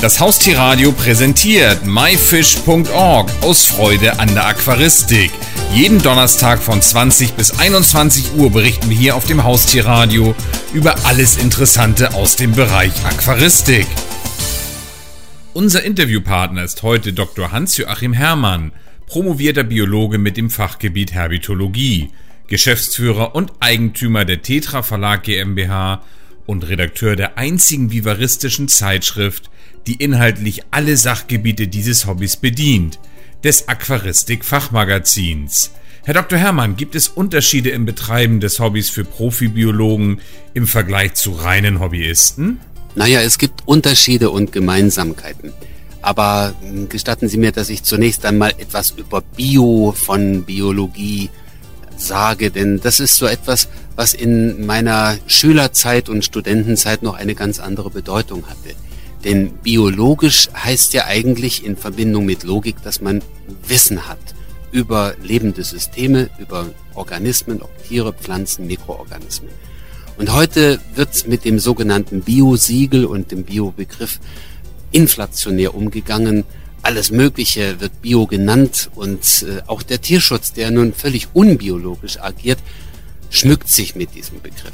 Das Haustierradio präsentiert myfish.org aus Freude an der Aquaristik. Jeden Donnerstag von 20 bis 21 Uhr berichten wir hier auf dem Haustierradio über alles Interessante aus dem Bereich Aquaristik. Unser Interviewpartner ist heute Dr. Hans-Joachim Herrmann, promovierter Biologe mit dem Fachgebiet Herbitologie, Geschäftsführer und Eigentümer der Tetra Verlag GmbH und Redakteur der einzigen vivaristischen Zeitschrift, die inhaltlich alle Sachgebiete dieses Hobbys bedient, des Aquaristik-Fachmagazins. Herr Dr. Herrmann, gibt es Unterschiede im Betreiben des Hobbys für Profibiologen im Vergleich zu reinen Hobbyisten? Naja, es gibt Unterschiede und Gemeinsamkeiten. Aber hm, gestatten Sie mir, dass ich zunächst einmal etwas über Bio von Biologie sage, denn das ist so etwas, was in meiner Schülerzeit und Studentenzeit noch eine ganz andere Bedeutung hatte. Denn biologisch heißt ja eigentlich in Verbindung mit Logik, dass man Wissen hat über lebende Systeme, über Organismen, ob Tiere, Pflanzen, Mikroorganismen. Und heute wird mit dem sogenannten Bio-Siegel und dem Bio-Begriff inflationär umgegangen. Alles Mögliche wird Bio genannt und äh, auch der Tierschutz, der nun völlig unbiologisch agiert, schmückt sich mit diesem Begriff.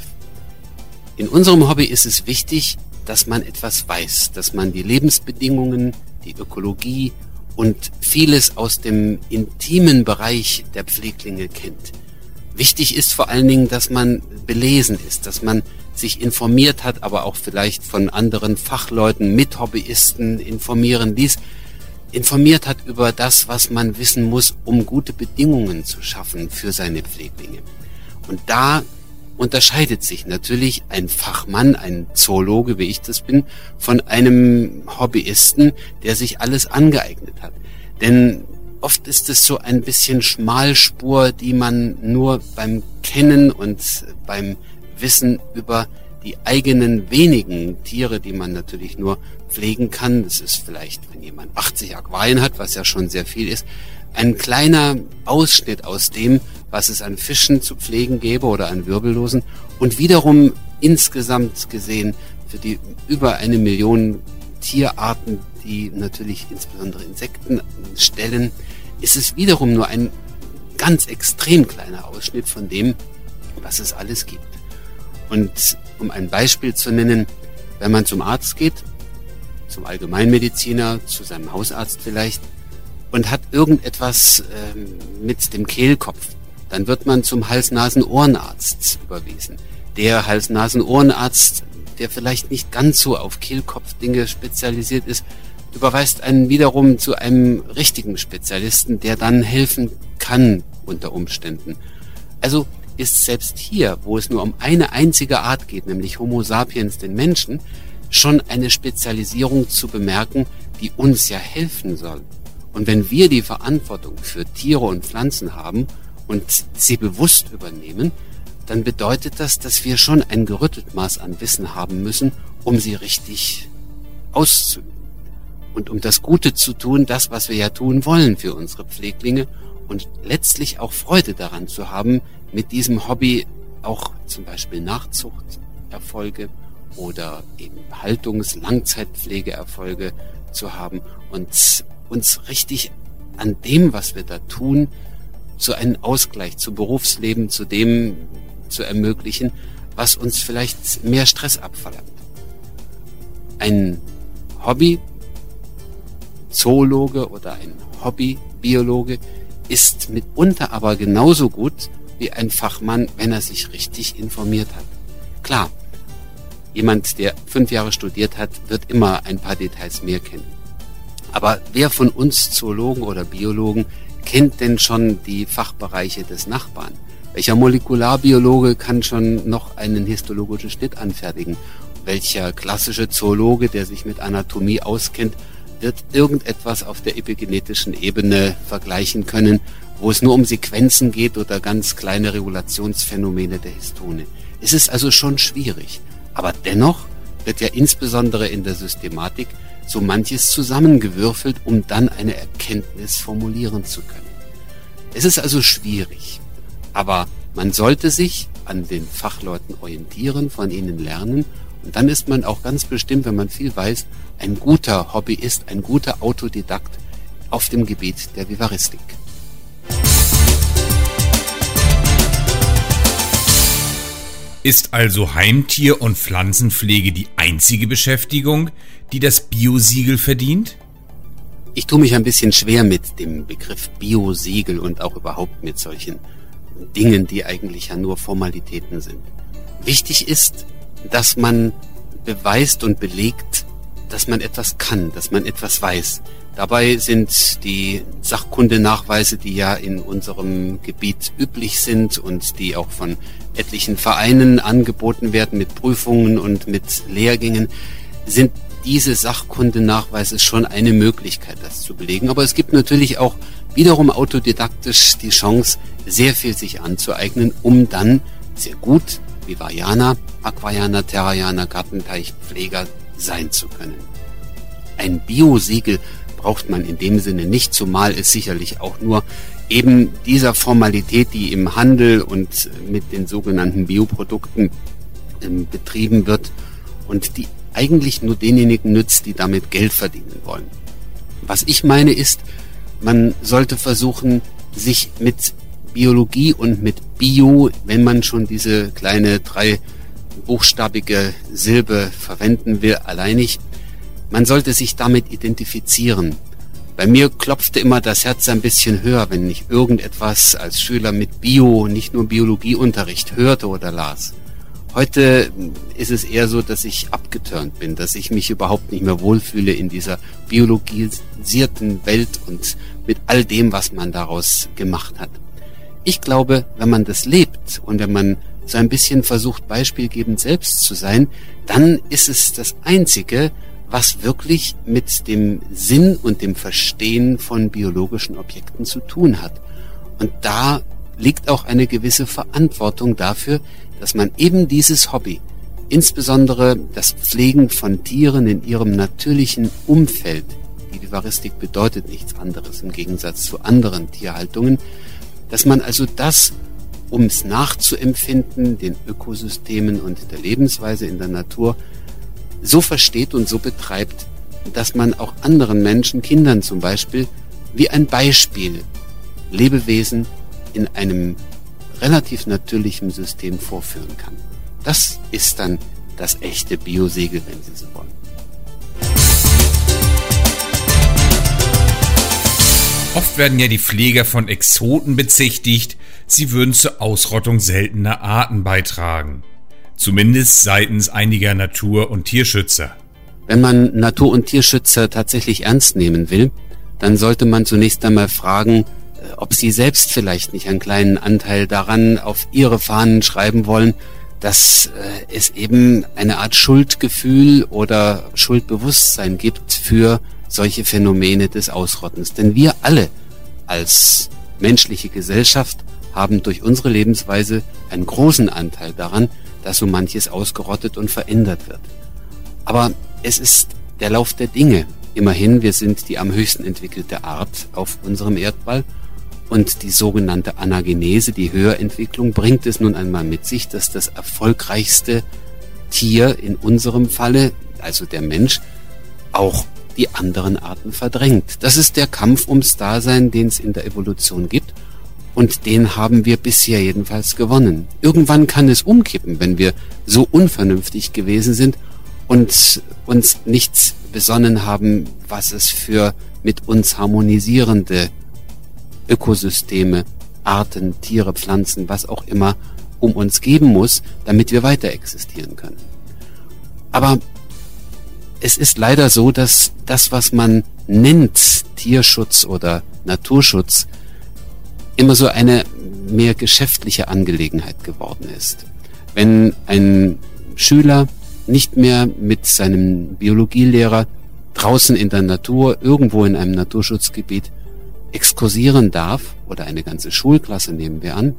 In unserem Hobby ist es wichtig, dass man etwas weiß, dass man die Lebensbedingungen, die Ökologie und vieles aus dem intimen Bereich der Pfleglinge kennt. Wichtig ist vor allen Dingen, dass man belesen ist, dass man sich informiert hat, aber auch vielleicht von anderen Fachleuten, mit Hobbyisten informieren ließ, informiert hat über das, was man wissen muss, um gute Bedingungen zu schaffen für seine Pfleglinge. Und da unterscheidet sich natürlich ein Fachmann, ein Zoologe, wie ich das bin, von einem Hobbyisten, der sich alles angeeignet hat. Denn oft ist es so ein bisschen Schmalspur, die man nur beim Kennen und beim Wissen über die eigenen wenigen Tiere, die man natürlich nur pflegen kann, das ist vielleicht, wenn jemand 80 Aquarien hat, was ja schon sehr viel ist, ein kleiner Ausschnitt aus dem, was es an Fischen zu pflegen gäbe oder an Wirbellosen und wiederum insgesamt gesehen für die über eine Million Tierarten, die natürlich insbesondere Insekten stellen, ist es wiederum nur ein ganz extrem kleiner Ausschnitt von dem, was es alles gibt. Und um ein Beispiel zu nennen, wenn man zum Arzt geht, zum Allgemeinmediziner, zu seinem Hausarzt vielleicht, und hat irgendetwas äh, mit dem Kehlkopf, dann wird man zum Hals-Nasen-Ohrenarzt überwiesen. Der Hals-Nasen-Ohrenarzt, der vielleicht nicht ganz so auf Kehlkopfdinge spezialisiert ist, überweist einen wiederum zu einem richtigen Spezialisten, der dann helfen kann unter Umständen. Also ist selbst hier, wo es nur um eine einzige Art geht, nämlich Homo sapiens, den Menschen, schon eine Spezialisierung zu bemerken, die uns ja helfen soll. Und wenn wir die Verantwortung für Tiere und Pflanzen haben und sie bewusst übernehmen, dann bedeutet das, dass wir schon ein gerüttelt Maß an Wissen haben müssen, um sie richtig auszuüben. Und um das Gute zu tun, das, was wir ja tun wollen für unsere Pfleglinge und letztlich auch Freude daran zu haben, mit diesem Hobby auch zum Beispiel Nachzuchterfolge oder eben Haltungs-, Langzeitpflegeerfolge zu haben und uns richtig an dem, was wir da tun, zu einem Ausgleich zu Berufsleben, zu dem zu ermöglichen, was uns vielleicht mehr Stress abverlangt. Ein Hobby Zoologe oder ein Hobby-Biologe ist mitunter aber genauso gut wie ein Fachmann, wenn er sich richtig informiert hat. Klar, jemand, der fünf Jahre studiert hat, wird immer ein paar Details mehr kennen. Aber wer von uns Zoologen oder Biologen kennt denn schon die Fachbereiche des Nachbarn? Welcher Molekularbiologe kann schon noch einen histologischen Schnitt anfertigen? Welcher klassische Zoologe, der sich mit Anatomie auskennt, wird irgendetwas auf der epigenetischen Ebene vergleichen können, wo es nur um Sequenzen geht oder ganz kleine Regulationsphänomene der Histone. Es ist also schon schwierig. Aber dennoch wird ja insbesondere in der Systematik so manches zusammengewürfelt, um dann eine Erkenntnis formulieren zu können. Es ist also schwierig, aber man sollte sich an den Fachleuten orientieren, von ihnen lernen Und dann ist man auch ganz bestimmt, wenn man viel weiß, ein guter Hobbyist, ein guter Autodidakt auf dem Gebiet der Vivaristik. Ist also Heimtier- und Pflanzenpflege die einzige Beschäftigung, die das Biosiegel verdient? Ich tue mich ein bisschen schwer mit dem Begriff Biosiegel und auch überhaupt mit solchen Dingen, die eigentlich ja nur Formalitäten sind. Wichtig ist, dass man beweist und belegt, dass man etwas kann, dass man etwas weiß. Dabei sind die Sachkundenachweise, die ja in unserem Gebiet üblich sind und die auch von etlichen Vereinen angeboten werden mit Prüfungen und mit Lehrgängen, sind diese Sachkundenachweise schon eine Möglichkeit, das zu belegen. Aber es gibt natürlich auch wiederum autodidaktisch die Chance, sehr viel sich anzueignen, um dann sehr gut wie Vajana, Aquajana, Gartenteichpfleger sein zu können. Ein Biosiegel braucht man in dem Sinne nicht, zumal es sicherlich auch nur eben dieser Formalität, die im Handel und mit den sogenannten Bioprodukten ähm, betrieben wird und die eigentlich nur denjenigen nützt, die damit Geld verdienen wollen. Was ich meine ist, man sollte versuchen, sich mit Biologie und mit Bio, wenn man schon diese kleine drei buchstabige Silbe verwenden will, alleinig, man sollte sich damit identifizieren. Bei mir klopfte immer das Herz ein bisschen höher, wenn ich irgendetwas als Schüler mit Bio, nicht nur Biologieunterricht hörte oder las. Heute ist es eher so, dass ich abgeturnt bin, dass ich mich überhaupt nicht mehr wohlfühle in dieser biologisierten Welt und mit all dem, was man daraus gemacht hat. Ich glaube, wenn man das lebt und wenn man so ein bisschen versucht, beispielgebend selbst zu sein, dann ist es das Einzige, was wirklich mit dem Sinn und dem Verstehen von biologischen Objekten zu tun hat. Und da liegt auch eine gewisse Verantwortung dafür, dass man eben dieses Hobby, insbesondere das Pflegen von Tieren in ihrem natürlichen Umfeld, die Vivaristik bedeutet nichts anderes im Gegensatz zu anderen Tierhaltungen, dass man also das, um es nachzuempfinden, den Ökosystemen und der Lebensweise in der Natur, so versteht und so betreibt, dass man auch anderen Menschen, Kindern zum Beispiel, wie ein Beispiel Lebewesen in einem relativ natürlichen System vorführen kann. Das ist dann das echte Biosegel, wenn Sie so wollen. Oft werden ja die Pfleger von Exoten bezichtigt, sie würden zur Ausrottung seltener Arten beitragen. Zumindest seitens einiger Natur- und Tierschützer. Wenn man Natur- und Tierschützer tatsächlich ernst nehmen will, dann sollte man zunächst einmal fragen, ob sie selbst vielleicht nicht einen kleinen Anteil daran auf ihre Fahnen schreiben wollen, dass äh, es eben eine Art Schuldgefühl oder Schuldbewusstsein gibt für solche Phänomene des Ausrottens. Denn wir alle als menschliche Gesellschaft haben durch unsere Lebensweise einen großen Anteil daran, dass so manches ausgerottet und verändert wird. Aber es ist der Lauf der Dinge. Immerhin, wir sind die am höchsten entwickelte Art auf unserem Erdball und die sogenannte Anagenese, die Höherentwicklung, bringt es nun einmal mit sich, dass das erfolgreichste Tier in unserem Falle, also der Mensch, auch die anderen Arten verdrängt. Das ist der Kampf ums Dasein, den es in der Evolution gibt und den haben wir bisher jedenfalls gewonnen. Irgendwann kann es umkippen, wenn wir so unvernünftig gewesen sind und uns nichts besonnen haben, was es für mit uns harmonisierende Ökosysteme, Arten, Tiere, Pflanzen, was auch immer um uns geben muss, damit wir weiter existieren können. Aber es ist leider so, dass das, was man nennt Tierschutz oder Naturschutz, immer so eine mehr geschäftliche Angelegenheit geworden ist. Wenn ein Schüler nicht mehr mit seinem Biologielehrer draußen in der Natur, irgendwo in einem Naturschutzgebiet exkursieren darf, oder eine ganze Schulklasse nehmen wir an,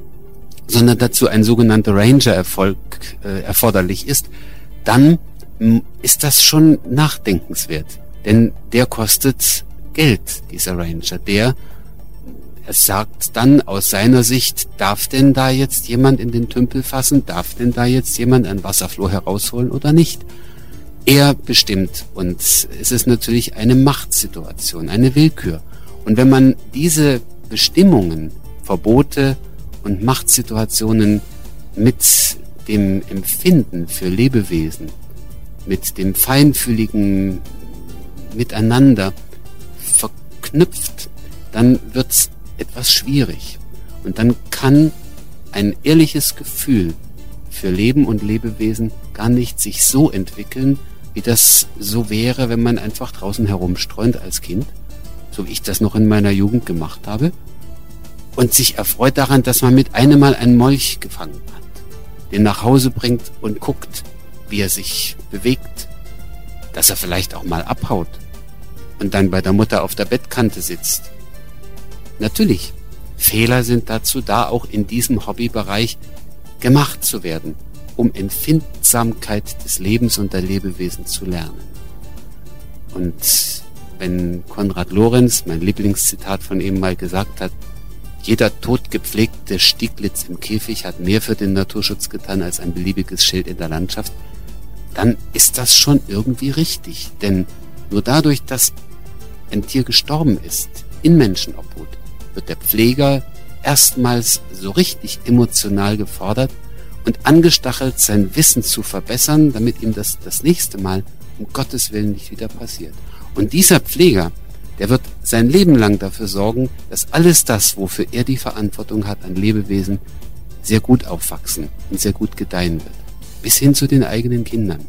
sondern dazu ein sogenannter Ranger-Erfolg äh, erforderlich ist, dann ist das schon nachdenkenswert. Denn der kostet Geld, dieser Ranger. Der er sagt dann aus seiner Sicht, darf denn da jetzt jemand in den Tümpel fassen? Darf denn da jetzt jemand ein Wasserfloh herausholen oder nicht? Er bestimmt und es ist natürlich eine Machtsituation, eine Willkür. Und wenn man diese Bestimmungen, Verbote und Machtsituationen mit dem Empfinden für Lebewesen, mit dem feinfühligen Miteinander verknüpft, dann wird's etwas schwierig. Und dann kann ein ehrliches Gefühl für Leben und Lebewesen gar nicht sich so entwickeln, wie das so wäre, wenn man einfach draußen herumstreunt als Kind, so wie ich das noch in meiner Jugend gemacht habe, und sich erfreut daran, dass man mit einem Mal einen Molch gefangen hat, den nach Hause bringt und guckt, wie er sich bewegt, dass er vielleicht auch mal abhaut und dann bei der Mutter auf der Bettkante sitzt Natürlich, Fehler sind dazu da, auch in diesem Hobbybereich gemacht zu werden, um Empfindsamkeit des Lebens und der Lebewesen zu lernen. Und wenn Konrad Lorenz, mein Lieblingszitat von ihm mal gesagt hat, jeder totgepflegte Stieglitz im Käfig hat mehr für den Naturschutz getan als ein beliebiges Schild in der Landschaft, dann ist das schon irgendwie richtig. Denn nur dadurch, dass ein Tier gestorben ist, in Menschenobhut, wird der Pfleger erstmals so richtig emotional gefordert und angestachelt, sein Wissen zu verbessern, damit ihm das das nächste Mal um Gottes Willen nicht wieder passiert. Und dieser Pfleger, der wird sein Leben lang dafür sorgen, dass alles das, wofür er die Verantwortung hat an Lebewesen, sehr gut aufwachsen und sehr gut gedeihen wird. Bis hin zu den eigenen Kindern.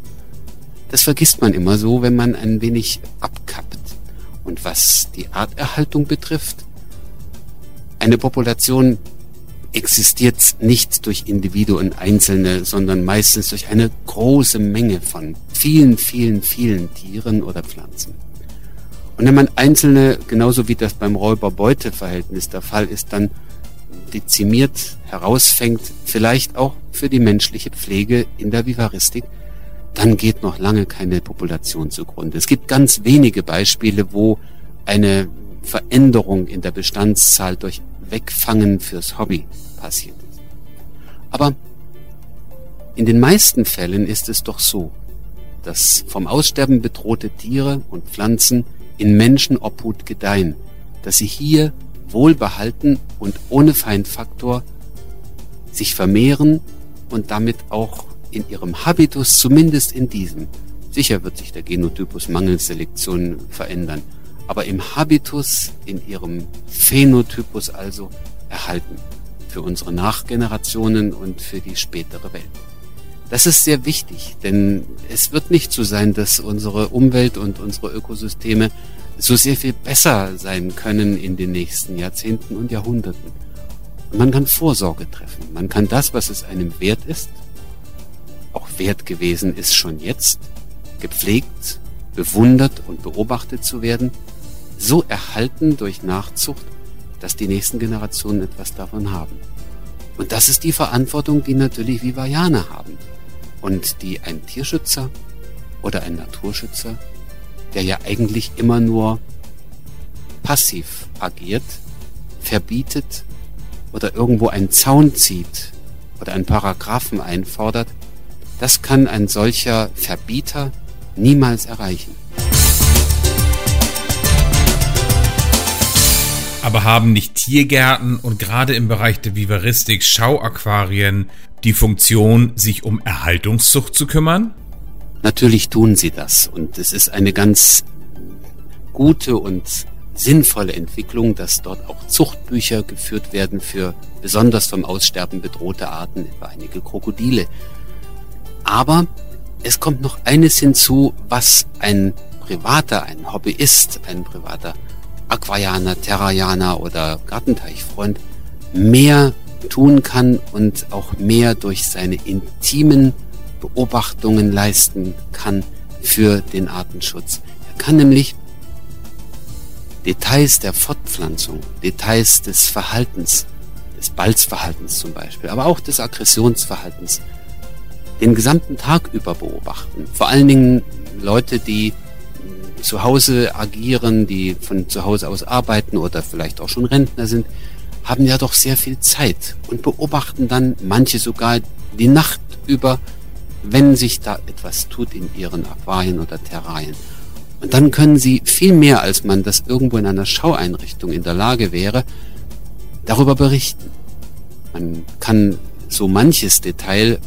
Das vergisst man immer so, wenn man ein wenig abkappt. Und was die Arterhaltung betrifft, eine Population existiert nicht durch Individuen Einzelne, sondern meistens durch eine große Menge von vielen, vielen, vielen Tieren oder Pflanzen. Und wenn man Einzelne, genauso wie das beim Räuber-Beute-Verhältnis der Fall ist, dann dezimiert herausfängt, vielleicht auch für die menschliche Pflege in der Vivaristik, dann geht noch lange keine Population zugrunde. Es gibt ganz wenige Beispiele, wo eine Veränderung in der Bestandszahl durch Wegfangen fürs Hobby passiert ist. Aber in den meisten Fällen ist es doch so, dass vom Aussterben bedrohte Tiere und Pflanzen in Menschenobhut gedeihen, dass sie hier wohlbehalten und ohne Feindfaktor sich vermehren und damit auch in ihrem Habitus, zumindest in diesem, sicher wird sich der Genotypus Mangelselektion verändern, aber im Habitus, in ihrem Phänotypus also erhalten. Für unsere Nachgenerationen und für die spätere Welt. Das ist sehr wichtig, denn es wird nicht so sein, dass unsere Umwelt und unsere Ökosysteme so sehr viel besser sein können in den nächsten Jahrzehnten und Jahrhunderten. Und man kann Vorsorge treffen. Man kann das, was es einem wert ist, auch wert gewesen ist schon jetzt, gepflegt, bewundert und beobachtet zu werden, so erhalten durch Nachzucht, dass die nächsten Generationen etwas davon haben. Und das ist die Verantwortung, die natürlich Vivayane haben. Und die ein Tierschützer oder ein Naturschützer, der ja eigentlich immer nur passiv agiert, verbietet oder irgendwo einen Zaun zieht oder einen Paragraphen einfordert, das kann ein solcher Verbieter niemals erreichen. Aber haben nicht Tiergärten und gerade im Bereich der Vivaristik Schauaquarien die Funktion, sich um Erhaltungszucht zu kümmern? Natürlich tun sie das und es ist eine ganz gute und sinnvolle Entwicklung, dass dort auch Zuchtbücher geführt werden für besonders vom Aussterben bedrohte Arten, etwa einige Krokodile. Aber es kommt noch eines hinzu, was ein privater, ein Hobbyist, ein privater Aquarianer, Terrarianer oder Gartenteichfreund mehr tun kann und auch mehr durch seine intimen Beobachtungen leisten kann für den Artenschutz. Er kann nämlich Details der Fortpflanzung, Details des Verhaltens, des Balzverhaltens zum Beispiel, aber auch des Aggressionsverhaltens den gesamten Tag über beobachten. Vor allen Dingen Leute, die zu Hause agieren, die von zu Hause aus arbeiten oder vielleicht auch schon Rentner sind, haben ja doch sehr viel Zeit und beobachten dann manche sogar die Nacht über, wenn sich da etwas tut in ihren Aquarien oder Terrarien. Und dann können sie viel mehr, als man das irgendwo in einer Schaueinrichtung in der Lage wäre, darüber berichten. Man kann so manches Detail,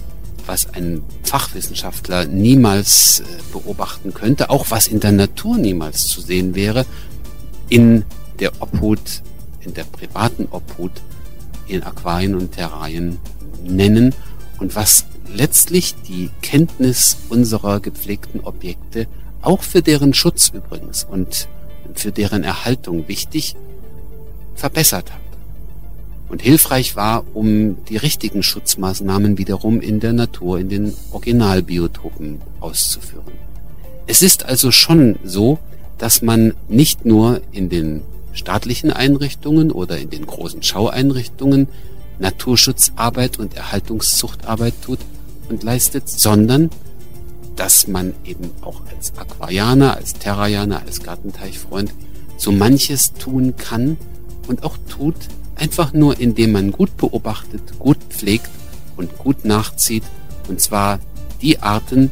was ein Fachwissenschaftler niemals äh, beobachten könnte, auch was in der Natur niemals zu sehen wäre, in der Obhut, in der privaten Obhut in Aquarien und Terrarien nennen und was letztlich die Kenntnis unserer gepflegten Objekte auch für deren Schutz übrigens und für deren Erhaltung wichtig verbessert hat und hilfreich war, um die richtigen Schutzmaßnahmen wiederum in der Natur, in den Originalbiotopen auszuführen. Es ist also schon so, dass man nicht nur in den staatlichen Einrichtungen oder in den großen Schaueinrichtungen Naturschutzarbeit und Erhaltungszuchtarbeit tut und leistet, sondern dass man eben auch als Aquarianer, als Terrarianer, als Gartenteichfreund so manches tun kann und auch tut, Einfach nur, indem man gut beobachtet, gut pflegt und gut nachzieht. Und zwar die Arten,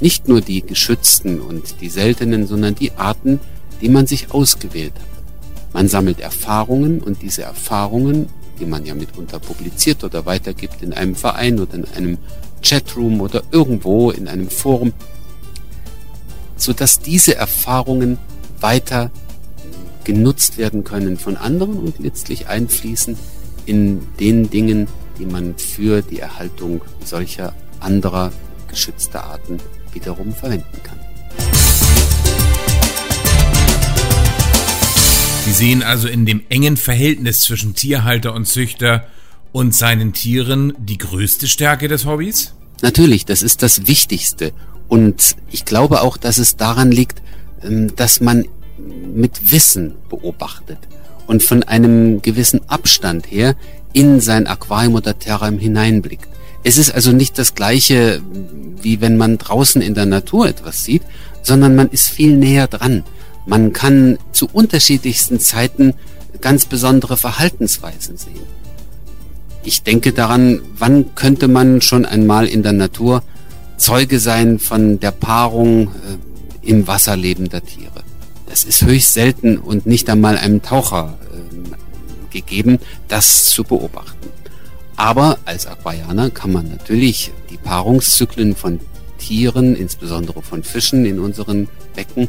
nicht nur die geschützten und die seltenen, sondern die Arten, die man sich ausgewählt hat. Man sammelt Erfahrungen und diese Erfahrungen, die man ja mitunter publiziert oder weitergibt in einem Verein oder in einem Chatroom oder irgendwo in einem Forum, so dass diese Erfahrungen weiter genutzt werden können von anderen und letztlich einfließen in den Dingen, die man für die Erhaltung solcher anderer geschützter Arten wiederum verwenden kann. Sie sehen also in dem engen Verhältnis zwischen Tierhalter und Züchter und seinen Tieren die größte Stärke des Hobbys? Natürlich, das ist das Wichtigste. Und ich glaube auch, dass es daran liegt, ähm, dass man mit Wissen beobachtet und von einem gewissen Abstand her in sein Aquarium oder Terrarium hineinblickt. Es ist also nicht das gleiche, wie wenn man draußen in der Natur etwas sieht, sondern man ist viel näher dran. Man kann zu unterschiedlichsten Zeiten ganz besondere Verhaltensweisen sehen. Ich denke daran, wann könnte man schon einmal in der Natur Zeuge sein von der Paarung äh, im Wasser lebender Tiere. Das ist höchst selten und nicht einmal einem Taucher äh, gegeben, das zu beobachten. Aber als Aquarianer kann man natürlich die Paarungszyklen von Tieren, insbesondere von Fischen in unseren Becken,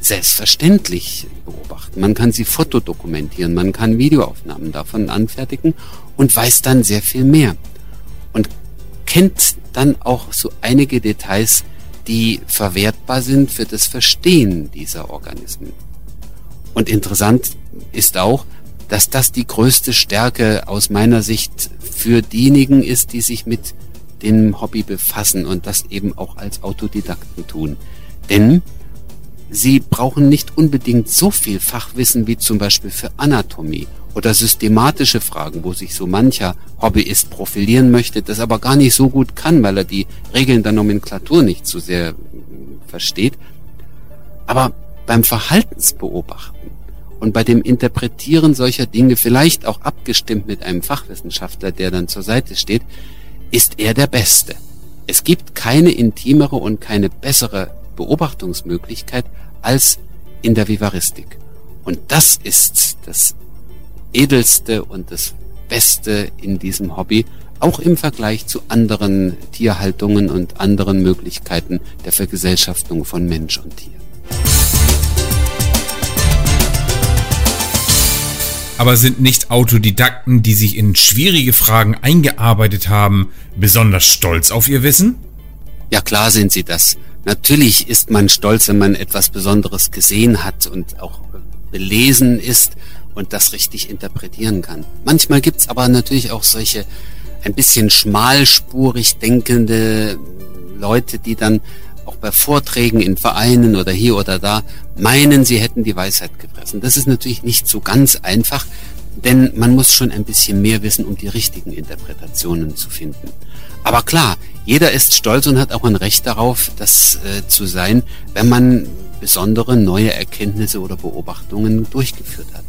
selbstverständlich beobachten. Man kann sie fotodokumentieren, man kann Videoaufnahmen davon anfertigen und weiß dann sehr viel mehr. Und kennt dann auch so einige Details, die verwertbar sind für das Verstehen dieser Organismen. Und interessant ist auch, dass das die größte Stärke aus meiner Sicht für diejenigen ist, die sich mit dem Hobby befassen und das eben auch als Autodidakten tun. Denn sie brauchen nicht unbedingt so viel Fachwissen wie zum Beispiel für Anatomie oder systematische Fragen, wo sich so mancher Hobbyist profilieren möchte, das aber gar nicht so gut kann, weil er die Regeln der Nomenklatur nicht so sehr versteht. Aber beim Verhaltensbeobachten und bei dem Interpretieren solcher Dinge, vielleicht auch abgestimmt mit einem Fachwissenschaftler, der dann zur Seite steht, ist er der Beste. Es gibt keine intimere und keine bessere Beobachtungsmöglichkeit als in der Vivaristik. Und das ist das Edelste und das Beste in diesem Hobby, auch im Vergleich zu anderen Tierhaltungen und anderen Möglichkeiten der Vergesellschaftung von Mensch und Tier. Aber sind nicht Autodidakten, die sich in schwierige Fragen eingearbeitet haben, besonders stolz auf ihr Wissen? Ja klar sind sie das. Natürlich ist man stolz, wenn man etwas Besonderes gesehen hat und auch belesen ist und das richtig interpretieren kann. Manchmal gibt's aber natürlich auch solche ein bisschen schmalspurig denkende Leute, die dann auch bei Vorträgen in Vereinen oder hier oder da meinen, sie hätten die Weisheit gefressen. Das ist natürlich nicht so ganz einfach, denn man muss schon ein bisschen mehr wissen, um die richtigen Interpretationen zu finden. Aber klar, jeder ist stolz und hat auch ein Recht darauf, das äh, zu sein, wenn man besondere neue Erkenntnisse oder Beobachtungen durchgeführt hat.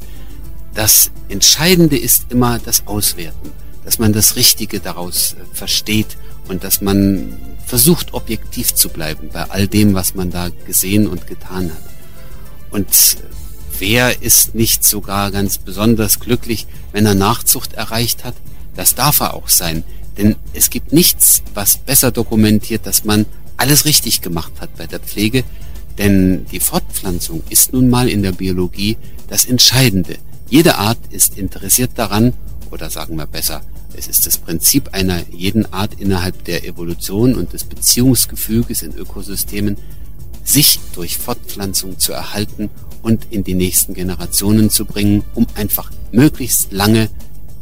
Das Entscheidende ist immer das Auswerten, dass man das Richtige daraus äh, versteht und dass man versucht, objektiv zu bleiben bei all dem, was man da gesehen und getan hat. Und wer ist nicht sogar ganz besonders glücklich, wenn er Nachzucht erreicht hat? Das darf er auch sein, denn es gibt nichts, was besser dokumentiert, dass man alles richtig gemacht hat bei der Pflege, denn die Fortpflanzung ist nun mal in der Biologie das Entscheidende. Jede Art ist interessiert daran, oder sagen wir besser, es ist das Prinzip einer jeden Art innerhalb der Evolution und des Beziehungsgefüges in Ökosystemen, sich durch Fortpflanzung zu erhalten und in die nächsten Generationen zu bringen, um einfach möglichst lange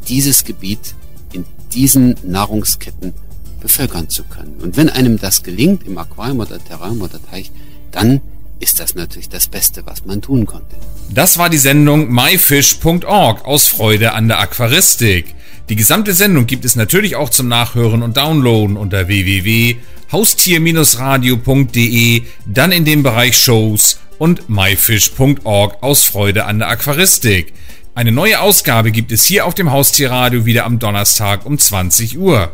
dieses Gebiet in diesen Nahrungsketten bevölkern zu können. Und wenn einem das gelingt im Aquarium oder Terrarium oder Teich, dann ist das natürlich das Beste, was man tun konnte. Das war die Sendung myfish.org aus Freude an der Aquaristik. Die gesamte Sendung gibt es natürlich auch zum Nachhören und Downloaden unter www.haustier-radio.de, dann in dem Bereich Shows und myfish.org aus Freude an der Aquaristik. Eine neue Ausgabe gibt es hier auf dem Haustierradio wieder am Donnerstag um 20 Uhr.